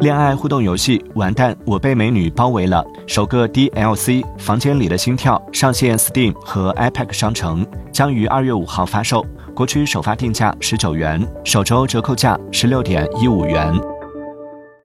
恋爱互动游戏完蛋我被美女包围了。首个 dlc 房间里的心跳上线 steam 和 ipad 商城将于二月五号发售。国区首发定价十九元首周折扣价十六点一五元。